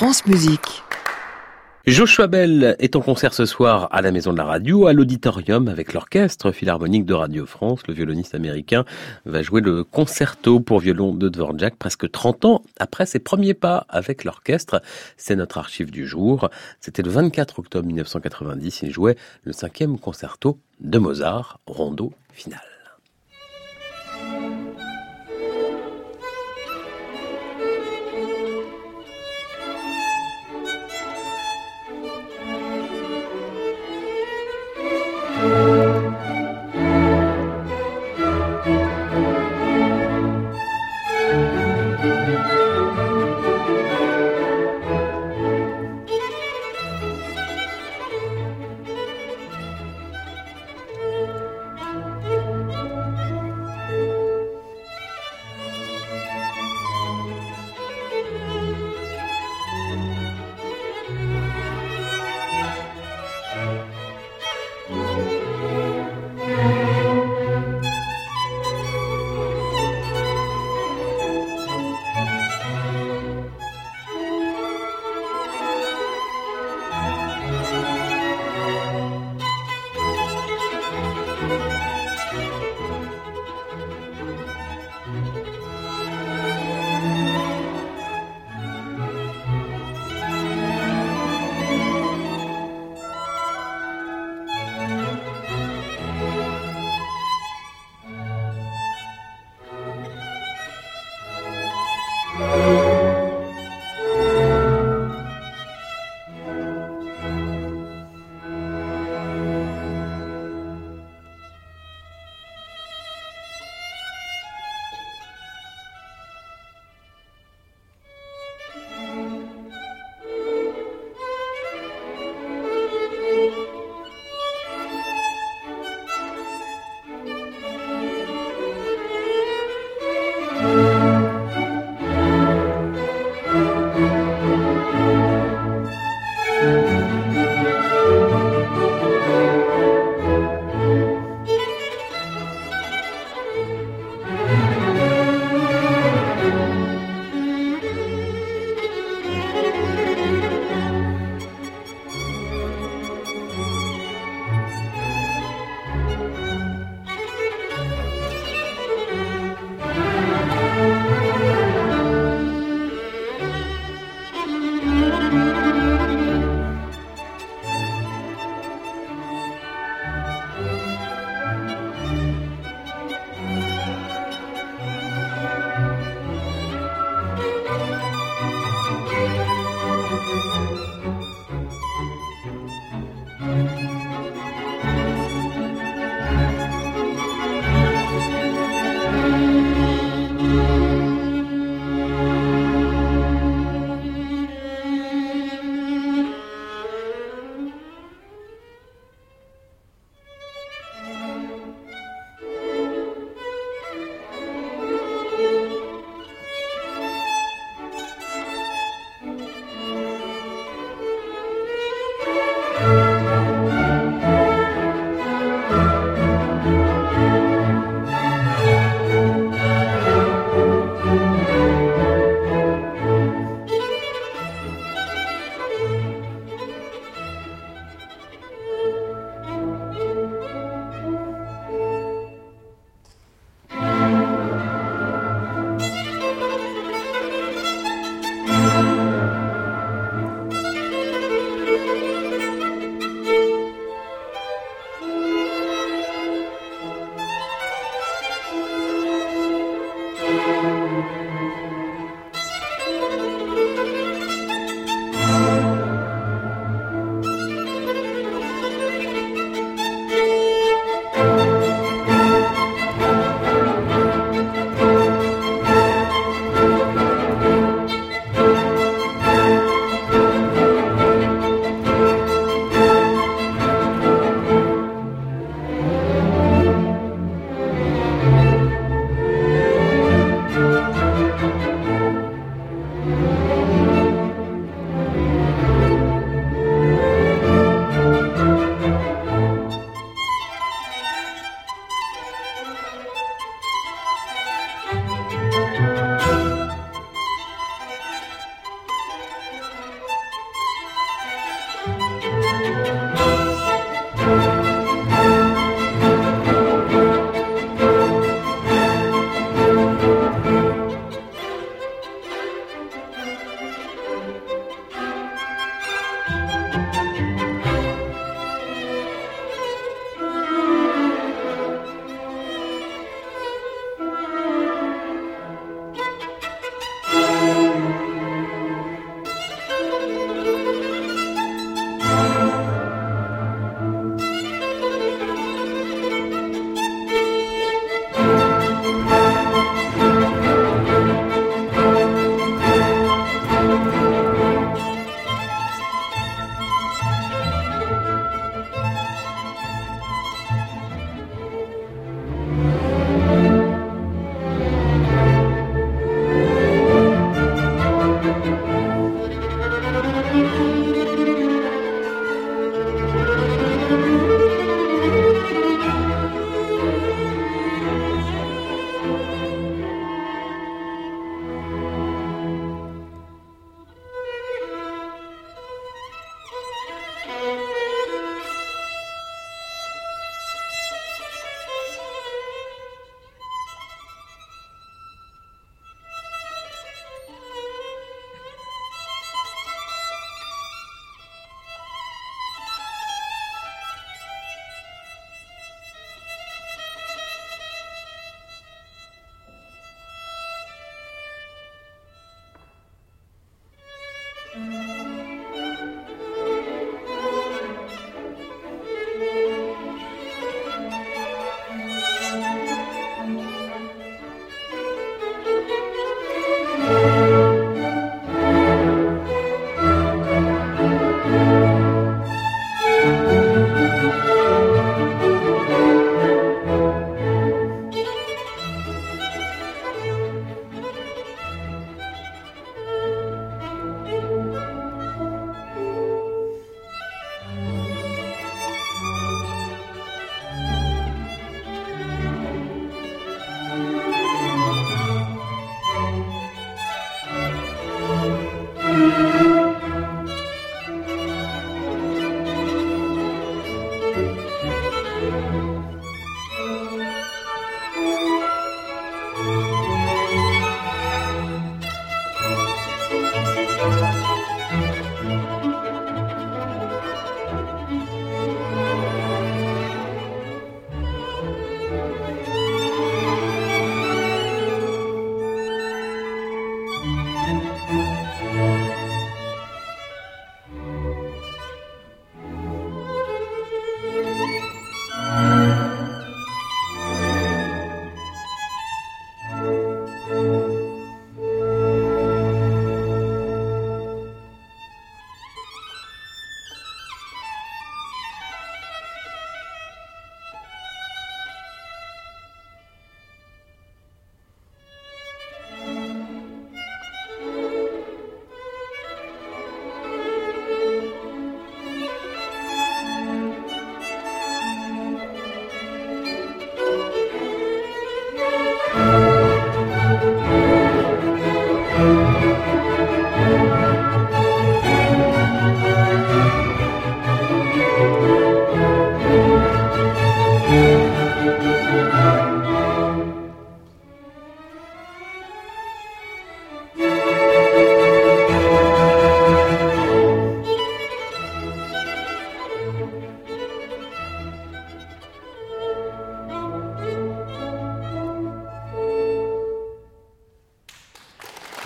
France Musique. Joshua Bell est en concert ce soir à la Maison de la Radio, à l'Auditorium, avec l'Orchestre Philharmonique de Radio France. Le violoniste américain va jouer le concerto pour violon de Dvorak presque 30 ans après ses premiers pas avec l'orchestre. C'est notre archive du jour. C'était le 24 octobre 1990. Il jouait le cinquième concerto de Mozart, rondo final.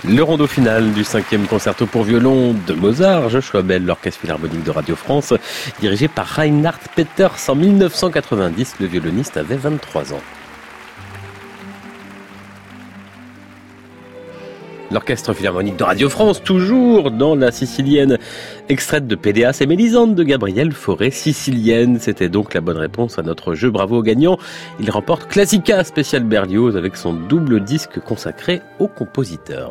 Le rondo final du cinquième concerto pour violon de Mozart, Joshua Bell, l'orchestre philharmonique de Radio France, dirigé par Reinhard Peters en 1990. Le violoniste avait 23 ans. L'orchestre philharmonique de Radio France, toujours dans la sicilienne, extraite de PDA, et Mélisande de Gabriel Forêt, sicilienne. C'était donc la bonne réponse à notre jeu. Bravo au gagnant. Il remporte Classica spécial Berlioz avec son double disque consacré au compositeur